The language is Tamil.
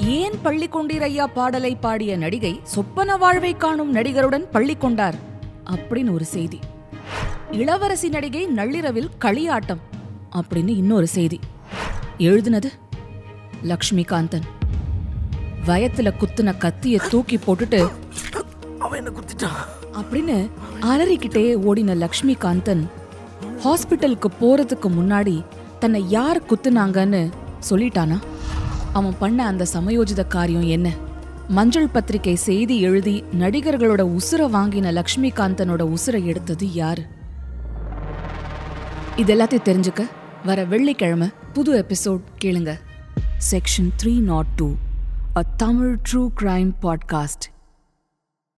ஏன் பள்ளி கொண்டீரையா பாடலை பாடிய நடிகை சொப்பன வாழ்வை காணும் நடிகருடன் பள்ளி கொண்டார் அப்படின்னு ஒரு செய்தி. இளவரசி நடிகை நள்ளிரவில் களியாட்டம் அப்படின்னு இன்னொரு செய்தி. எழுதுனது லக்ஷ்மிகாந்தன். வயத்துல குத்துன கத்திய தூக்கி போட்டுட்டு அவன் என்ன குத்திட்டான்? அப்படின்னு அலறிக்கிட்டே ஓடின லக்ஷ்மிகாந்தன் ஹாஸ்பிட்டலுக்கு போறதுக்கு முன்னாடி தன்னை யார் குத்துனாங்கன்னு சொல்லிட்டானா? அவன் பண்ண அந்த சமயோஜித காரியம் என்ன? மஞ்சள் பத்திரிகை செய்தி எழுதி நடிகர்களோட உசுரை வாங்கின லக்ஷ்மிகாந்தனோட உசுரை எடுத்தது யாரு? இது எல்லாத்தையும் தெரிஞ்சுக்க வர வெள்ளிக்கிழமை புது எபிசோட் கேளுங்க. Section three naught two a Tamil true crime podcast